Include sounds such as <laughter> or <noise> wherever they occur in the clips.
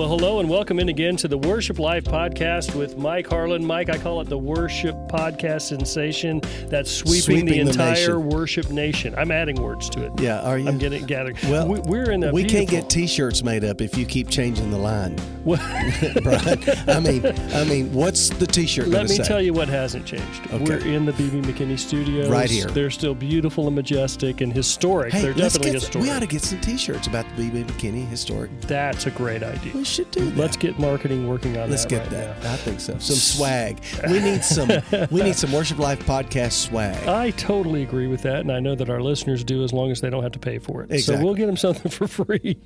Well, hello and welcome in again to the Worship Life podcast with Mike Harland. Mike, I call it the Worship Podcast sensation that's sweeping, Sweeping the the entire nation. worship nation. I'm adding words to it. Yeah, are you? I'm getting gathering. Well, we, we're in a we can't get T-shirts made up if you keep changing the line, <laughs> Well, <laughs> Brian. I mean, I mean, what's the T-shirt Let me say? tell you what hasn't changed. Okay. We're in the BB McKinney studios. Right here. They're still beautiful and majestic and historic. Hey, They're definitely historic. we ought to get some T-shirts about the BB McKinney historic. That's a great idea. We should do that. Let's get marketing working on that. Let's get right that. now. I think so. Some swag. We need some. we need some Worship Life podcast swag. I totally agree with that, and I know that our listeners do as long as they don't have to pay for it. So we'll get them something for free.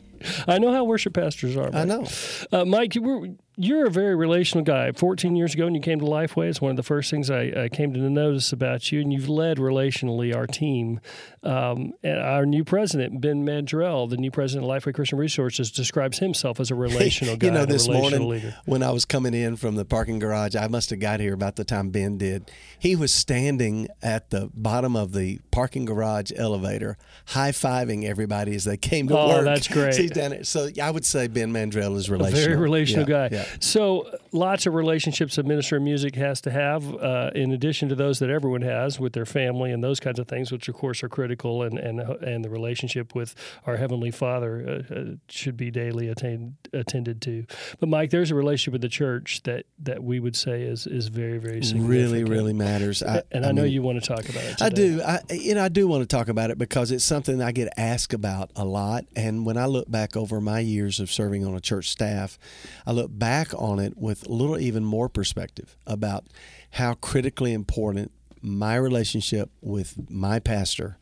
I know how worship pastors are. I know. Uh, Mike, you were, you're a very relational guy. 14 years ago, when you came to Lifeway, it's one of the first things I, I came to notice about you, and you've led relationally our team. Um, and our new president, Ben Mandrell, the new president of Lifeway Christian Resources, describes himself as a <laughs> relational guy, you know, this morning leader. when I was coming in from the parking garage, I must have got here about the time Ben did. He was standing at the bottom of the parking garage elevator, high fiving everybody as they came to Oh, work. that's <laughs> great. Done it. so I would say Ben Mandrell is A very relational Yeah, guy. yeah. So lots of relationships a minister of music has to have, uh, in addition to those that everyone has with their family and those kinds of things, which of course are critical, and and and the relationship with our heavenly Father uh, uh, should be daily attained, attended to. But Mike, there's a relationship with the church that that we would say is is very very significant. Really, really matters. I, And I, know mean, you want to talk about it. I do. I you know I do want to talk about it because it's something I get asked about a lot. And when I look back over my years of serving on a church staff, I look back on it with a little even more perspective about how critically important my relationship with my pastor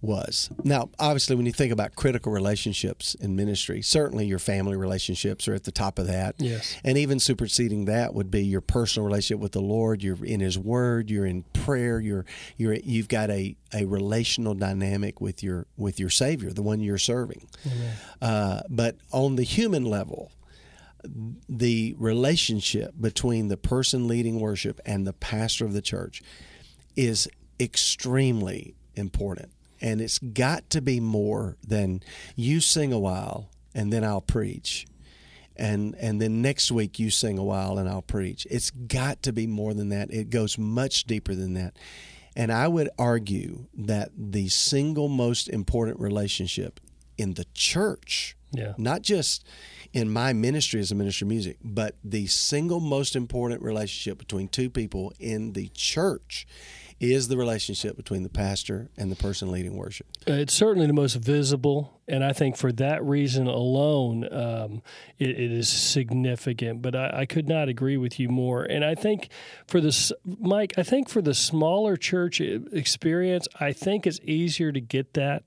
was. Now, obviously, when you think about critical relationships in ministry, certainly your family relationships are at the top of that. Yes. And even superseding that would be your personal relationship with the Lord. You're in His Word. You're in prayer. You're you're you've got a, a relational dynamic with your with your Savior, the one you're serving. Uh, but on the human level, the relationship between the person leading worship and the pastor of the church is extremely important. And it's got to be more than you sing a while and then I'll preach. And and then next week you sing a while and I'll preach. It's got to be more than that. It goes much deeper than that. And I would argue that the single most important relationship in the church Yeah. not just in my ministry as a minister of music, but the single most important relationship between two people in the church is the relationship between the pastor and the person leading worship. It's certainly the most visible, and I think for that reason alone, um, it, it is significant. But I, I could not agree with you more. And I think for this, Mike, I think for the smaller church experience, I think it's easier to get that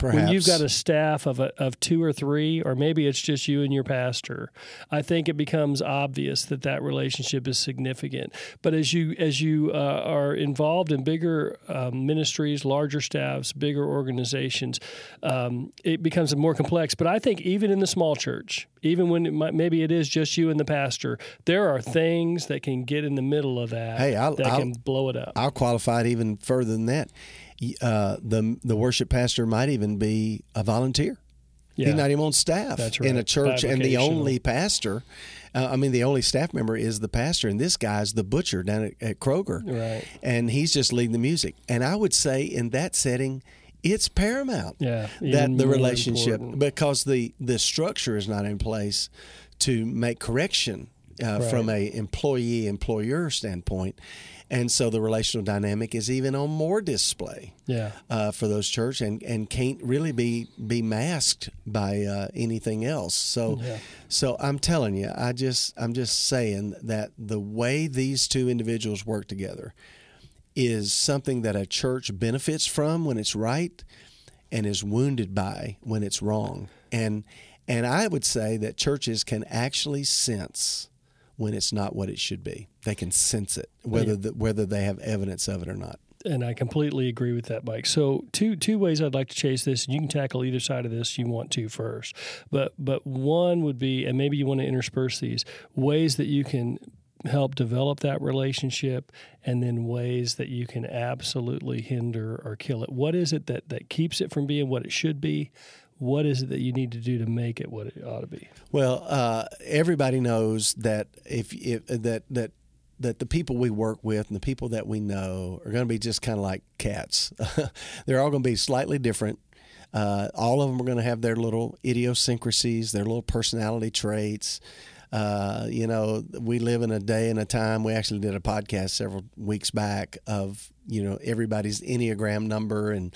when you've got a staff of a, of two or three, or maybe it's just you and your pastor. I think it becomes obvious that that relationship is significant. But as you as you uh, are involved in bigger um, ministries, larger staffs, bigger organizations, um, it becomes more complex. But I think even in the small church, even when it might, maybe it is just you and the pastor, there are things that can get in the middle of that Hey, I'll- that I'll- can blow it up. I'll qualify it even further than that. Uh, the the worship pastor might even be a volunteer. Yeah. He's not even on staff That's in a church, and the only pastor, uh, I mean, the only staff member is the pastor, and this guy's the butcher down at, at Kroger, Right. and he's just leading the music. And I would say in that setting, it's paramount Yeah, that the relationship important. because the the structure is not in place to make correction uh, from a employee employer standpoint. And so the relational dynamic is even on more display Yeah. uh, for those church and, and can't really be be masked by uh, anything else. So Yeah. so I'm telling you, I just I'm just saying that the way these two individuals work together is something that a church benefits from when it's right and is wounded by when it's wrong. And and I would say that churches can actually sense when it's not what it should be. They can sense it, oh, whether the, whether they have evidence of it or not. and I completely agree with that, Mike. So two two ways I'd like to chase this, you can tackle either side of this you want to first. But but one would be, and maybe you want to intersperse these ways that you can help develop that relationship, and then ways that you can absolutely hinder or kill it. What is it that that keeps it from being what it should be? what is it that you need to do to make it what it ought to be? Well, uh, everybody knows that if, if that that that the people we work with and the people that we know are going to be just kind of like cats. <laughs> They're all going to be slightly different. Uh, all of them are going to have their little idiosyncrasies, their little personality traits. Uh, you know, we live in a day and a time. We actually did a podcast several weeks back of you know everybody's enneagram number and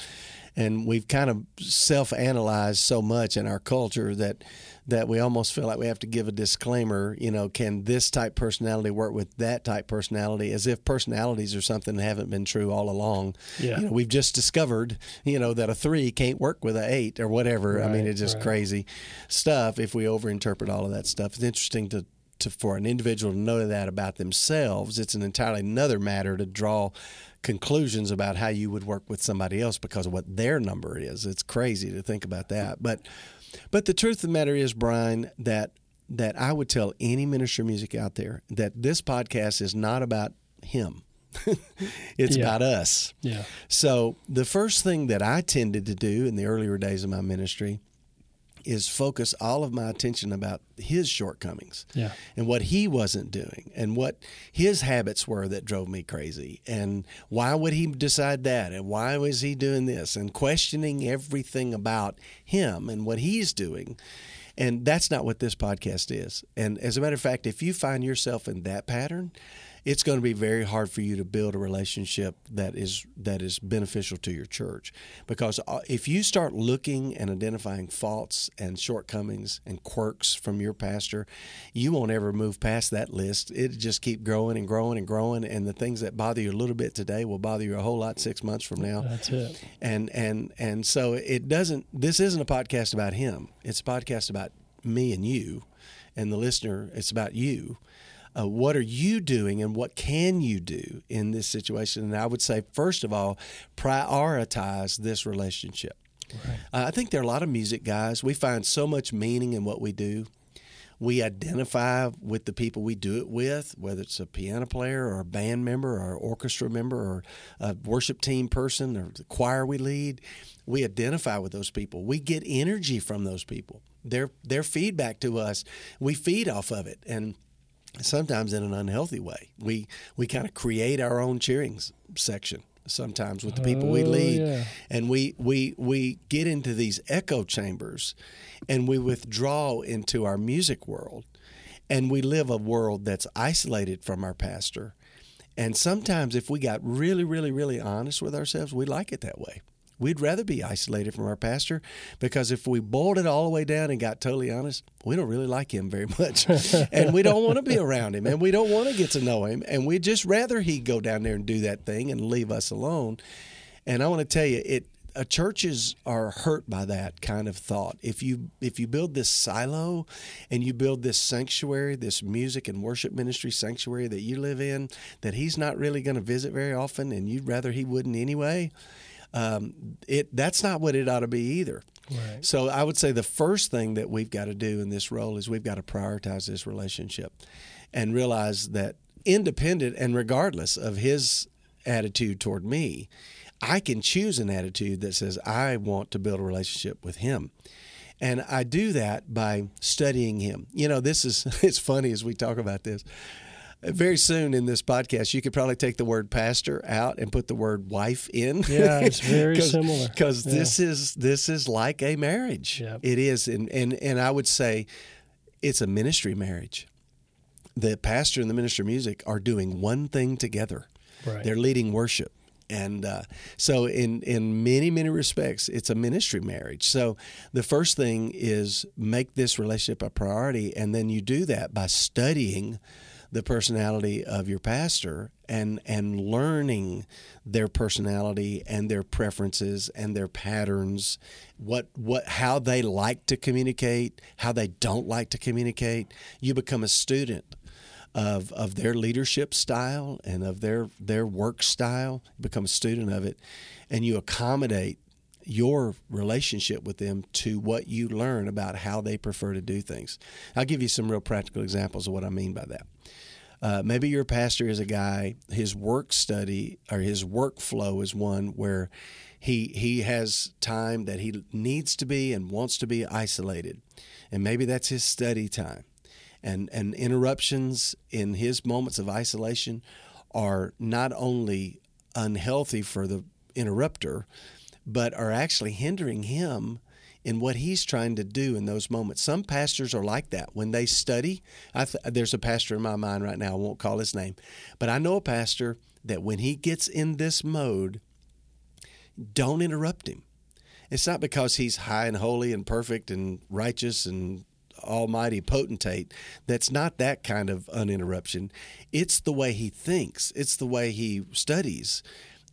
and we've kind of self-analyzed so much in our culture that that we almost feel like we have to give a disclaimer you know can this type personality work with that type personality as if personalities are something that haven't been true all along yeah. you know we've just discovered you know that a three can't work with a eight or whatever right, i mean it's just right. crazy stuff if we overinterpret all of that stuff it's interesting to to, for an individual to know that about themselves, it's an entirely another matter to draw conclusions about how you would work with somebody else because of what their number is. It's crazy to think about that. But but the truth of the matter is, Brian, that that I would tell any minister of music out there that this podcast is not about him. <laughs> it's Yeah. about us. Yeah. So the first thing that I tended to do in the earlier days of my ministry is focus all of my attention about his shortcomings Yeah. and what he wasn't doing and what his habits were that drove me crazy. And why would he decide that? And why was he doing this? And questioning everything about him and what he's doing. And that's not what this podcast is. And as a matter of fact if you find yourself in that pattern it's going to be very hard for you to build a relationship that is that is beneficial to your church. Because uh, if you start looking and identifying faults and shortcomings and quirks from your pastor you won't ever move past that list. It'll just keep growing and growing and growing and the things that bother you a little bit today will bother you a whole lot 6 months from now. That's it. and and and so it doesn't this isn't a podcast about him. It's a podcast about me and you and the listener it's about you uh, what are you doing and what can you do in this situation and i would say first of all prioritize this relationship Right. uh, i think there are a lot of music guys we find so much meaning in what we do we identify with the people we do it with, whether it's a piano player or a band member or orchestra member or a worship team person or the choir we lead. We identify with those people. We get energy from those people. Their their feedback to us, we feed off of it, and sometimes in an unhealthy way. We we kind of create our own cheering section sometimes with the people we Oh, lead yeah. and we we we get into these echo chambers and we withdraw into our music world and we live a world that's isolated from our pastor and sometimes if we got really really really honest with ourselves we like it that way we'd rather be isolated from our pastor because if we boiled it all the way down and got totally honest we don't really like him very much <laughs> and we don't want to be around him and we don't want to get to know him and we'd just rather he go down there and do that thing and leave us alone and I want to tell you, it uh, churches are hurt by that kind of thought. If you if you build this silo, and you build this sanctuary, this music and worship ministry sanctuary that you live in, that he's not really going to visit very often, and you'd rather he wouldn't anyway. Um, it that's not what it ought to be either. Right. So I would say the first thing that we've got to do in this role is we've got to prioritize this relationship and realize that independent and regardless of his attitude toward me, I can choose an attitude that says I want to build a relationship with him. And I do that by studying him. You know, this is <laughs> it's funny as we talk about this. Very soon in this podcast, you could probably take the word pastor out and put the word wife in. Yeah, it's very <laughs> similar. Because Yeah. this is this is like a marriage. Yep. It is, and, and and I would say it's a ministry marriage. The pastor and the minister of music are doing one thing together. Right. They're leading worship. And uh, so, in, in many, many respects, it's a ministry marriage. So, the first thing is make this relationship a priority. And then you do that by studying the personality of your pastor and, and learning their personality and their preferences and their patterns, what, what, how they like to communicate, how they don't like to communicate. You become a student of of their leadership style and of their their work style. Become a student of it, and you accommodate your relationship with them to what you learn about how they prefer to do things. I'll give you some real practical examples of what I mean by that. Uh, maybe your pastor is a guy, his work study or his workflow is one where he he has time that he needs to be and wants to be isolated. And maybe that's his study time. And and interruptions in his moments of isolation are not only unhealthy for the interrupter, but are actually hindering him in what he's trying to do in those moments. Some pastors are like that. When they study, th- there's a pastor in my mind right now, I won't call his name, but I know a pastor that when he gets in this mode, don't interrupt him. It's not because he's high and holy and perfect and righteous and almighty potentate. That's not that kind of uninterruption. It's the way he thinks, it's the way he studies.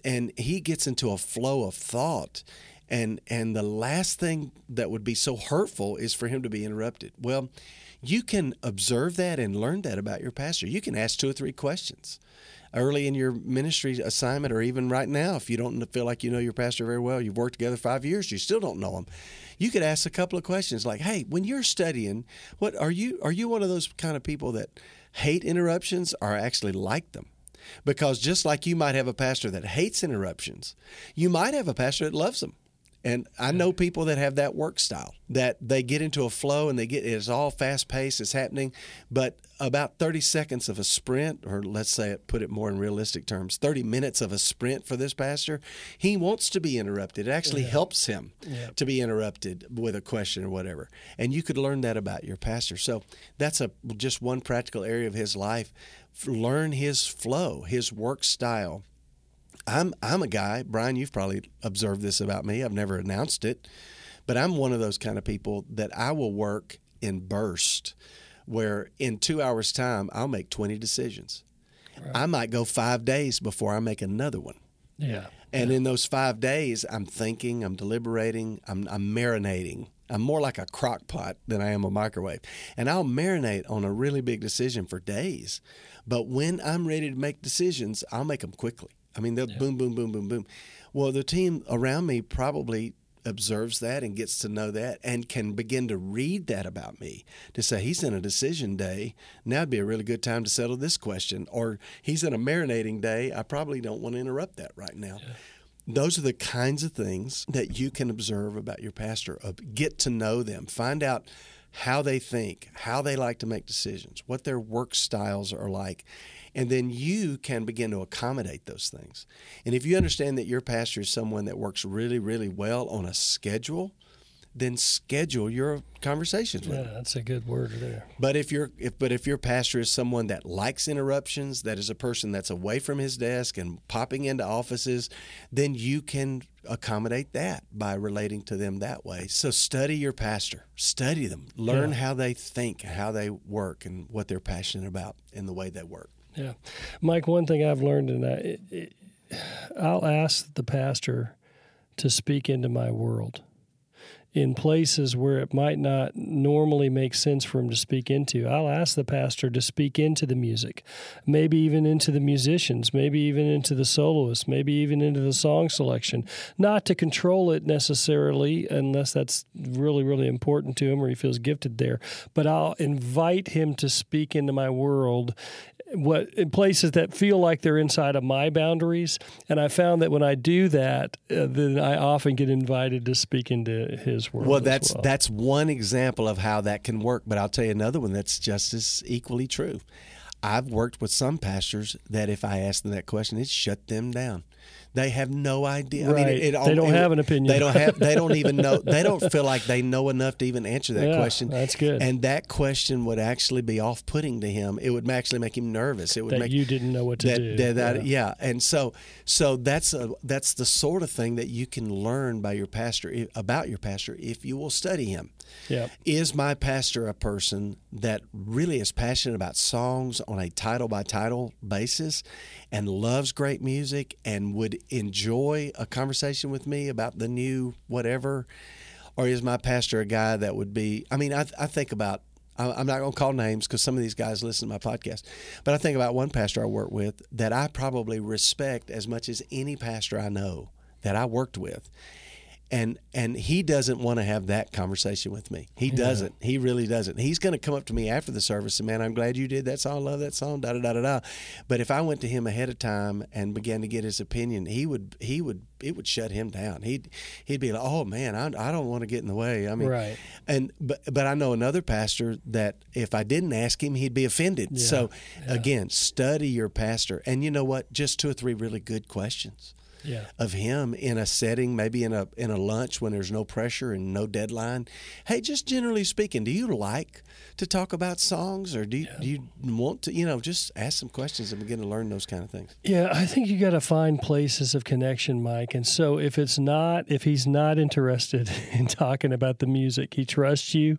And he gets into a flow of thought and and the last thing that would be so hurtful is for him to be interrupted. Well you can observe that and learn that about your pastor. You can ask two or three questions early in your ministry assignment or even right now if you don't feel like you know your pastor very well. You've worked together five years. You still don't know him. You could ask a couple of questions like hey when you're studying what are you are you one of those kind of people that hate interruptions or actually like them because just like you might have a pastor that hates interruptions you might have a pastor that loves them. And I know people that have that work style that they get into a flow and they get it's all fast paced, it's happening, but about 30 seconds of a sprint, or let's say it, put it more in realistic terms, 30 minutes of a sprint for this pastor, he wants to be interrupted. It actually yeah. helps him yeah. to be interrupted with a question or whatever. And you could learn that about your pastor. So that's a just one practical area of his life. Learn his flow, his work style I'm I'm a guy, Brian. You've probably observed this about me. I've never announced it, but I'm one of those kind of people that I will work in burst, where in two hours' time I'll make 20 decisions. Right. I might go five days before I make another one. Yeah. And yeah. in those five days, I'm thinking, I'm deliberating, I'm, I'm marinating. I'm more like a crock pot than I am a microwave. And I'll marinate on a really big decision for days. But when I'm ready to make decisions, I'll make them quickly. I mean, they'll yeah. boom, boom, boom, boom, boom. Well, the team around me probably observes that and gets to know that and can begin to read that about me to say he's in a decision day. Now would be a really good time to settle this question or he's in a marinating day. I probably don't want to interrupt that right now. Yeah. those are the kinds of things that you can observe about your pastor get to know them find out how they think how they like to make decisions what their work styles are like and then you can begin to accommodate those things. And if you understand that your pastor is someone that works really, really well on a schedule, then schedule your conversations with yeah, that's a good word there. But if your if but if your pastor is someone that likes interruptions, that is a person that's away from his desk and popping into offices, then you can accommodate that by relating to them that way. So study your pastor, study them, learn yeah. how they think, how they work, and what they're passionate about in the way they work. Yeah, Mike. One thing I've learned, and I, I'll ask the pastor to speak into my world in places where it might not normally make sense for him to speak into. I'll ask the pastor to speak into the music, maybe even into the musicians, maybe even into the soloists, maybe even into the song selection. Not to control it necessarily, unless that's really, really important to him or he feels gifted there, but I'll invite him to speak into my world what in places that feel like they're inside of my boundaries. And I found that when I do that, uh, then I often get invited to speak into his world. Well, that's well. that's one example of how that can work. But I'll tell you another one that's just as equally true. I've worked with some pastors that if I ask them that question, it shut them down. They have no idea. Right. I mean, it, it, they don't it, have an opinion. They don't have. They don't <laughs> even know. They don't feel like they know enough to even answer that yeah, question. That's good. And that question would actually be off-putting to him. It would actually make him nervous. It would that make you didn't know what to that, do. That, that, yeah. yeah. And so, so that's a that's the sort of thing that you can learn by your pastor about your pastor if you will study him. Yeah. Is my pastor a person that really is passionate about songs on a title by title basis and loves great music and would enjoy a conversation with me about the new whatever? Or is my pastor a guy that would be? I mean, I, I think about I'm not going to call names because some of these guys listen to my podcast. But I think about one pastor I work with that I probably respect as much as any pastor I know that I worked with and and he doesn't want to have that conversation with me. He doesn't. He really doesn't. He's going to come up to me after the service and man, I'm glad you did that song. Love that song. Da da da da da. But if I went to him ahead of time and began to get his opinion, he would he would it would shut him down. He'd he'd be like, oh man, I, I don't want to get in the way. I mean, Right. And but but I know another pastor that if I didn't ask him, he'd be offended. Yeah, So again, study your pastor, and you know what? Just two or three really good questions Yeah. of him in a setting, maybe in a in a lunch when there's no pressure and no deadline. Hey, just generally speaking, do you like to talk about songs, or do you, do you want to? You know, just ask some questions and begin to learn those kind of things. Yeah, I think you got to find places of connection, Mike. And so if it's not, if he's not interested <laughs> in talking about the music, he trusts you,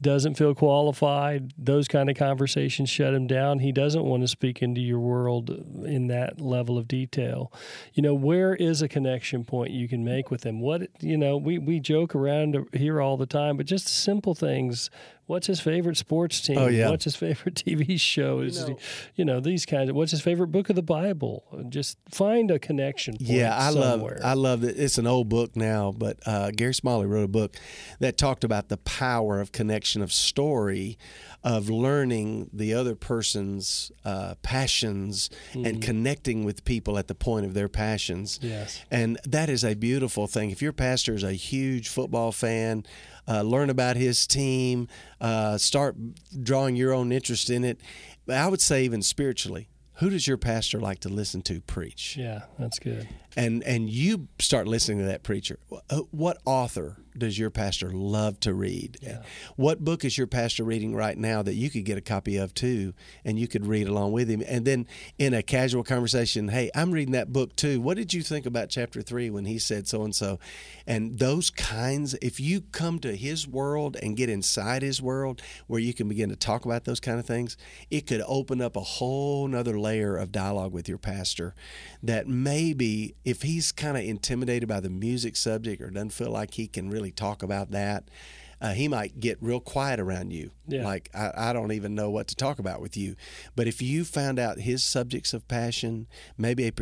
doesn't feel qualified, those kind of conversations shut him down. He doesn't want to speak into your world in that level of detail. You know, where is a connection point you can make with them. What, you know, we, we joke around here all the time, but just simple things. What's his favorite sports team? Oh, yeah. What's his favorite <laughs> TV show? Is know- he- you know these kinds of what's his favorite book of the bible just find a connection point Yeah, I somewhere. love I love it. It's an old book now, but uh, Gary Smalley wrote a book that talked about the power of connection of story, of learning the other person's uh, passions and connecting with people at the point of their passions. Yes. And that is a beautiful thing. If your pastor is a huge football fan, uh, learn about his team, uh, start drawing your own interest in it. But I would say, even spiritually, who does your pastor like to listen to preach? yeah that's good and and you start listening to that preacher. Uh, What author does your pastor love to read? What book is your pastor reading right now that you could get a copy of too, and you could read along with him? And then in a casual conversation, hey, I'm reading that book too. What did you think about chapter three when he said so and so? And those kinds, if you come to his world and get inside his world where you can begin to talk about those kind of things, it could open up a whole nother layer of dialogue with your pastor that maybe if he's kind of intimidated by the music subject or doesn't feel like he can really talk about that, uh, he might get real quiet around you. Yeah. Like, I, I don't even know what to talk about with you. But if you found out his subjects of passion, maybe a,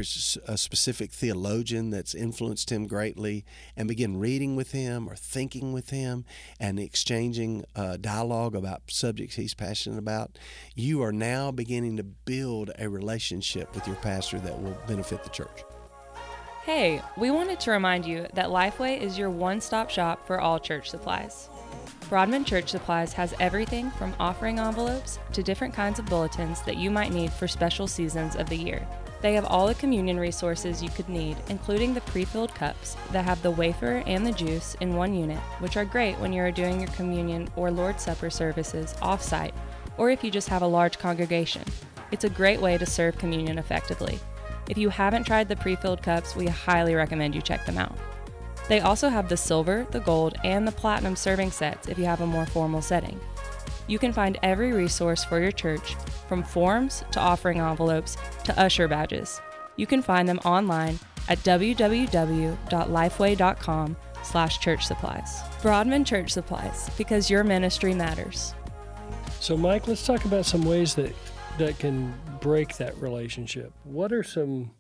a specific theologian that's influenced him greatly, and begin reading with him or thinking with him and exchanging uh, dialogue about subjects he's passionate about, you are now beginning to build a relationship with your pastor that will benefit the church. Hey, we wanted to remind you that Lifeway is your one stop shop for all church supplies. Broadman Church Supplies has everything from offering envelopes to different kinds of bulletins that you might need for special seasons of the year. They have all the communion resources you could need, including the pre filled cups that have the wafer and the juice in one unit, which are great when you are doing your communion or Lord's Supper services off site, or if you just have a large congregation. It's a great way to serve communion effectively. If you haven't tried the pre filled cups, we highly recommend you check them out. They also have the silver, the gold, and the platinum serving sets if you have a more formal setting. You can find every resource for your church, from forms to offering envelopes to usher badges. You can find them online at www.lifeway.com slash church supplies. Broadman Church Supplies, because your ministry matters. so mike let's talk about some ways that that can break that relationship? What are some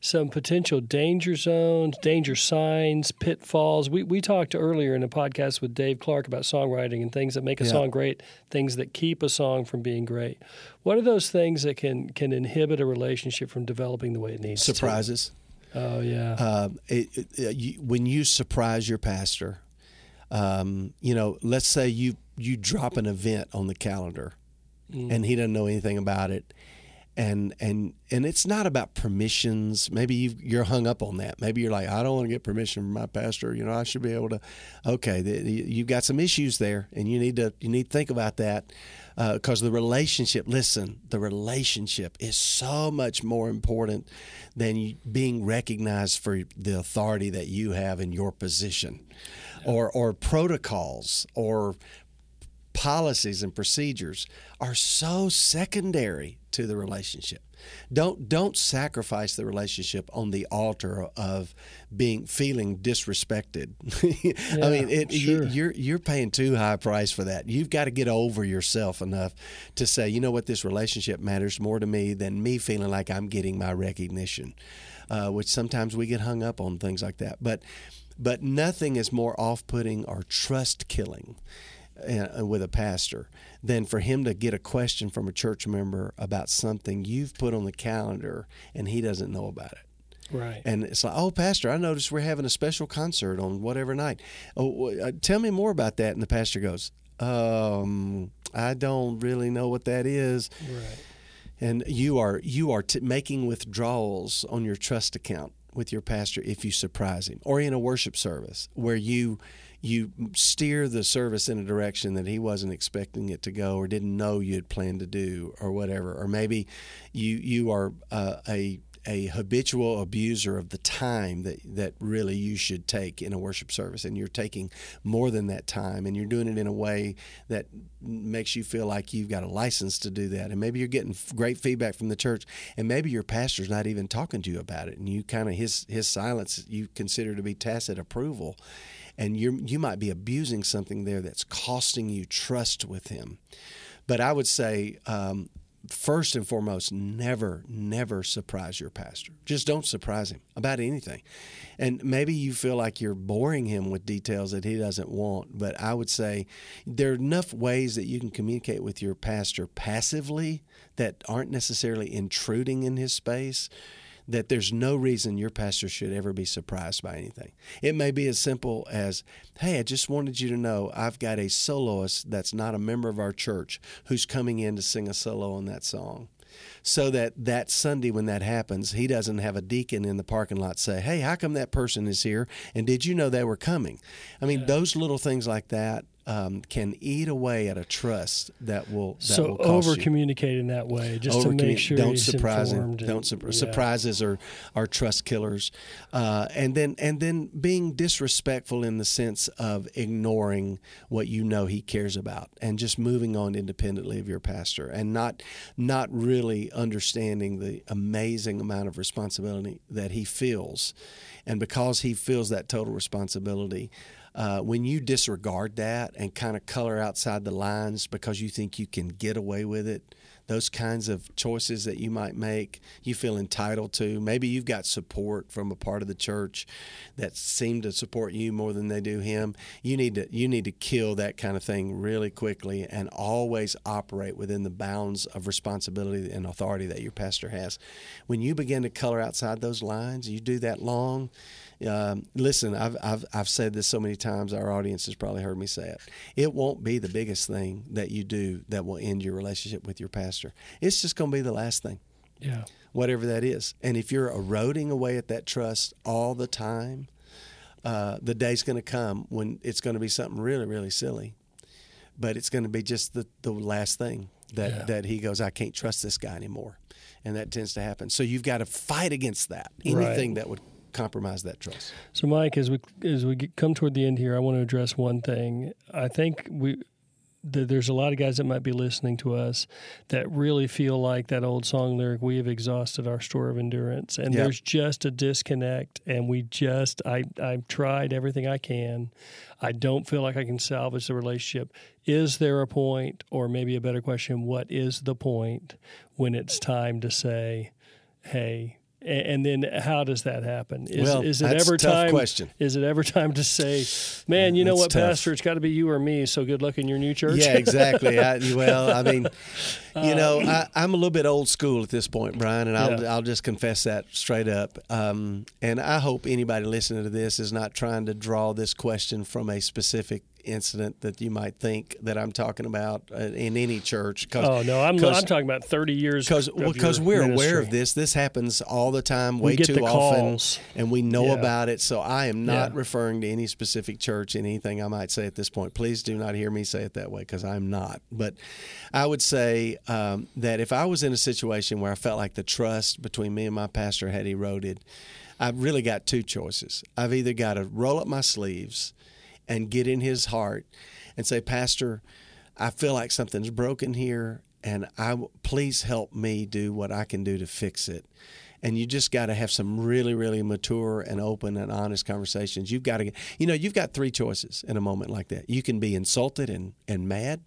some potential danger zones danger signs pitfalls? We, we talked earlier in a podcast with dave clark about songwriting and things that make a Yeah. song great things that keep a song from being great. What are those things that can can inhibit a relationship from developing the way it needs Surprises. to oh yeah. Um, it, it, uh, you, when you surprise your pastor, um, you know, let's say you you drop an event on the calendar, Mm. and he doesn't know anything about it, and and and it's not about permissions. Maybe you you're hung up on that. Maybe you're like, I don't want to get permission from my pastor. You know, I should be able to. Okay, the, you- you've got some issues there, and you need to you need to think about that uh, because the relationship. Listen, the relationship is so much more important than you being recognized for the authority that you have in your position, or or protocols or policies and procedures are so secondary to the relationship. Don't don't sacrifice the relationship on the altar of being feeling disrespected. <laughs> I mean, it, sure. you, you're you're paying too high a price for that. You've got to get over yourself enough to say, you know what, this relationship matters more to me than me feeling like I'm getting my recognition. Uh, which sometimes we get hung up on things like that, but But nothing is more off putting or trust killing with a pastor than for him to get a question from a church member about something you've put on the calendar and he doesn't know about it. Right. And it's like, oh, Pastor, I noticed we're having a special concert on whatever night. Oh, uh, tell me more about that. And the pastor goes, um, I don't really know what that is. Right. And you are you are t- making withdrawals on your trust account with your pastor if you surprise him, or in a worship service where you you steer the service in a direction that he wasn't expecting it to go or didn't know you had planned to do or whatever. Or maybe you you are uh, a a habitual abuser of the time that, that really you should take in a worship service. And you're taking more than that time and you're doing it in a way that makes you feel like you've got a license to do that. And maybe you're getting great feedback from the church and maybe your pastor's not even talking to you about it. And you kind of his his silence you consider to be tacit approval and you you might be abusing something there that's costing you trust with him but I would say um, first and foremost, never, never surprise your pastor. Just don't surprise him about anything. And maybe you feel like you're boring him with details that he doesn't want, but I would say there are enough ways that you can communicate with your pastor passively that aren't necessarily intruding in his space that there's no reason your pastor should ever be surprised by anything. It may be as simple as, hey, I just wanted you to know I've got a soloist that's not a member of our church who's coming in to sing a solo on that song. So that that Sunday when that happens, he doesn't have a deacon in the parking lot say, "Hey, how come that person is here? And did you know they were coming?" I mean, yeah. those little things like that um, can eat away at a trust that will that so will over communicate in that way just to make sure don't surprise him. don't su- yeah. surprises are are trust killers. Uh, and then and then being disrespectful in the sense of ignoring what you know he cares about and just moving on independently of your pastor and not not really understanding the amazing amount of responsibility that he feels. And because he feels that total responsibility uh, when you disregard that and kind of color outside the lines because you think you can get away with it, those kinds of choices that you might make, you feel entitled to. Maybe you've got support from a part of the church that seem to support you more than they do him. You need to you need to kill that kind of thing really quickly and always operate within the bounds of responsibility and authority that your pastor has. When you begin to color outside those lines, you do that long um, listen, I've, I've, I've said this so many times, our audience has probably heard me say it. It won't be the biggest thing that you do that will end your relationship with your pastor. It's just going to be the last thing. Yeah. Whatever that is. And if you're eroding away at that trust all the time, uh, the day's going to come when it's going to be something really, really silly. But it's going to be just the, the last thing that, yeah. that he goes, I can't trust this guy anymore. And that tends to happen. So you've got to fight against that. Anything right. that would compromise that trust. So, Mike, as we as we come toward the end here, I want to address one thing. I think we there's a lot of guys that might be listening to us that really feel like that old song lyric we have exhausted our store of endurance and yep. there's just a disconnect and we just I I've tried everything I can I don't feel like I can salvage the relationship is there a point or maybe a better question what is the point when it's time to say hey and then how does that happen? Is, well, is it ever time? Question. Is it ever time to say, "Man, you know what, tough. Pastor? It's got to be you or me." So good luck in your new church. Yeah, exactly. I, <laughs> well, I mean, you know, um, I, am a little bit old school at this point, Brian, and I'll yeah. I'll just confess that straight up. Um, and I hope anybody listening to this is not trying to draw this question from a specific incident that you might think that I'm talking about uh, in any church. Cause, oh no, I'm, I'm talking about 30 years. Because because we're ministry. aware of this. This happens all the time, way too often, and we know yeah. about it. So I am not yeah. referring to any specific church, anything I might say at this point. Please do not hear me say it that way because I'm not. But I would say um, that if I was in a situation where I felt like the trust between me and my pastor had eroded. I've really got two choices. I've either got to roll up my sleeves and get in his heart and say, Pastor, I feel like something's broken here, and I please help me do what I can do to fix it. And you just got to have some really, really mature and open and honest conversations. You've got to, you know, you've got three choices in a moment like that. You can be insulted and, and mad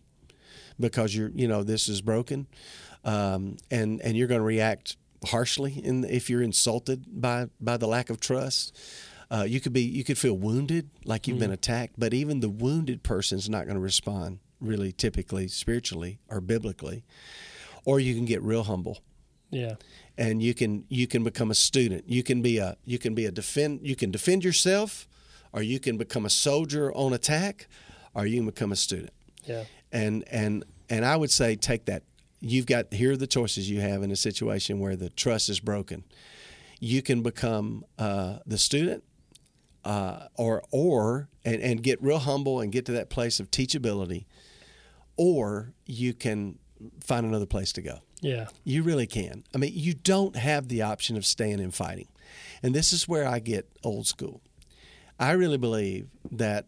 because you're, you know, this is broken, um, and and you're going to react harshly in, if you're insulted by by the lack of trust Uh, you could be you could feel wounded, like you've been attacked, but even the wounded person's not going to respond really typically spiritually or biblically. Or you can get real humble Yeah. and you can you can become a student. You can be a you can be a defend you can defend yourself, or you can become a soldier on attack, or you can become a student. Yeah. And and and I would say take that. You've got here are the choices you have in a situation where the trust is broken. You can become uh, the student, uh, or or and, and get real humble and get to that place of teachability, or you can find another place to go. Yeah. You really can. I mean, you don't have the option of staying and fighting. And this is where I get old school. I really believe that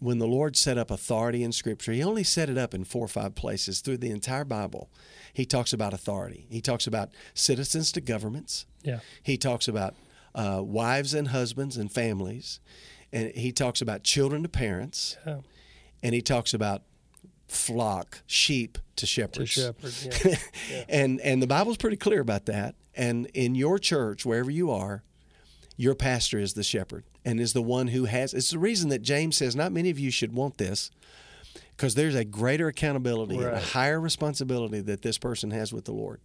when the Lord set up authority in Scripture, He only set it up in four or five places through the entire Bible. He talks about authority, He talks about citizens to governments, Yeah. He talks about uh, wives and husbands and families, and He talks about children to parents, Yeah. and He talks about flock, sheep to To shepherds shepherd. Yeah. <laughs> Yeah. and and the Bible's pretty clear about that. And in your church, wherever you are, your pastor is the shepherd and is the one who has. It's the reason that James says not many of you should want this, because there's a greater accountability and a higher responsibility that this person has with the Lord.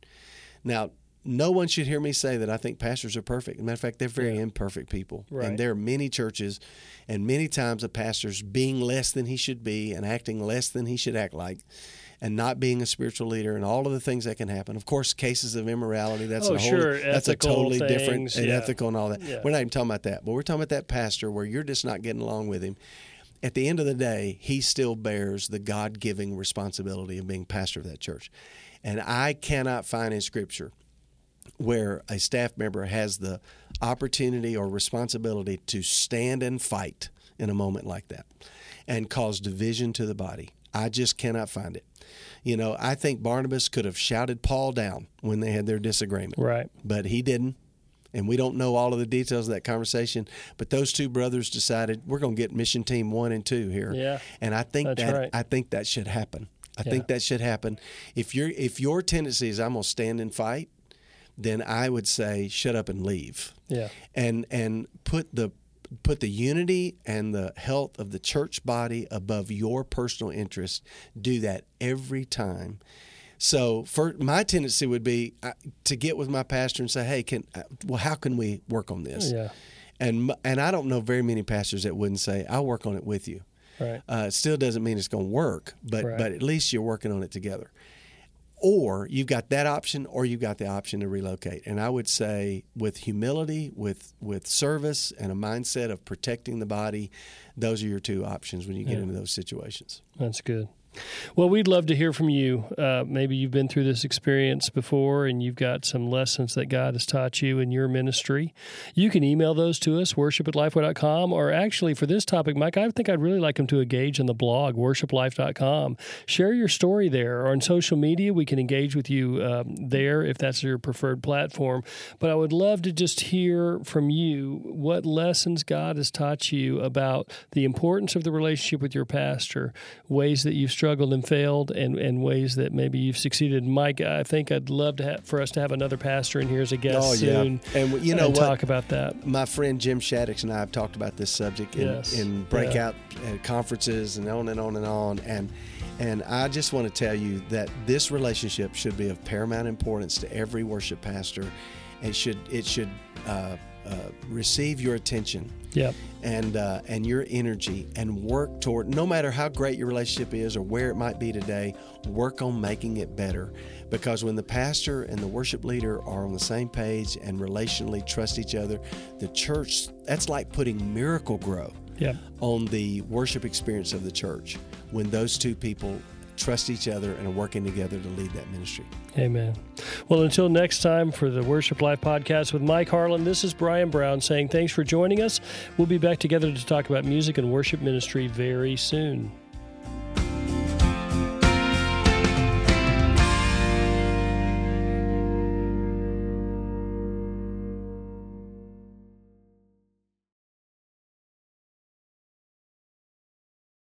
Now, no one should hear me say that I think pastors are perfect. As a matter of fact, they're very Yeah. imperfect people. Right. And there are many churches and many times a pastor's being less than he should be and acting less than he should act like and not being a spiritual leader and all of the things that can happen. Of course, cases of immorality, that's Oh, a whole sure, that's a totally different things, and yeah. ethical and all that. Yeah. We're not even talking about that. But we're talking about that pastor where you're just not getting along with him. At the end of the day, he still bears the God giving responsibility of being pastor of that church. And I cannot find in scripture where a staff member has the opportunity or responsibility to stand and fight in a moment like that and cause division to the body. I just cannot find it. You know, I think Barnabas could have shouted Paul down when they had their disagreement, Right. but he didn't. And we don't know all of the details of that conversation, but those two brothers decided we're going to get mission team 1 and 2 here. Yeah. And I think that right. I think that should happen. I Yeah. think that should happen. If your if your tendency is I'm going to stand and fight, then I would say shut up and leave. Yeah. And and put the put the unity and the health of the church body above your personal interest. Do that every time. So, for my tendency would be to get with my pastor and say, "Hey, can uh, well, how can we work on this?" Yeah. And and I don't know very many pastors that wouldn't say, "I'll work on it with you." Right. Uh, still doesn't mean it's going to work, but Right. but at least you're working on it together. Or you've got that option, or you've got the option to relocate. And I would say, with humility, with with service, and a mindset of protecting the body, those are your two options when you get Yeah. into those situations. That's good. Well, we'd love to hear from you. Uh, maybe you've been through this experience before and you've got some lessons that God has taught you in your ministry. You can email those to us, worship at lifeway.com, or actually for this topic, Mike, I think I'd really like them to engage on the blog, worshiplife.com. Share your story there or on social media. We can engage with you um, there if that's your preferred platform. But I would love to just hear from you what lessons God has taught you about the importance of the relationship with your pastor, ways that you've struggled and failed, and, and ways that maybe you've succeeded. Mike, I think I'd love to have, for us to have another pastor in here as a guest Oh, yeah. soon. And you know and what? talk about that. my friend Jim Shaddix and I have talked about this subject in, Yes. in breakout uh, conferences and on and on and on. And and I just want to tell you that this relationship should be of paramount importance to every worship pastor. It should it should uh, uh, receive your attention Yep. and uh, and your energy and work toward no matter how great your relationship is or where it might be today work on making it better because when the pastor and the worship leader are on the same page and relationally trust each other the church that's like putting Miracle-Gro Yep. on the worship experience of the church when those two people trust each other and are working together to lead that ministry Amen. Well, until next time for the Worship Life podcast with Mike Harland, this is Brian Brown saying thanks for joining us. We'll be back together to talk about music and worship ministry very soon.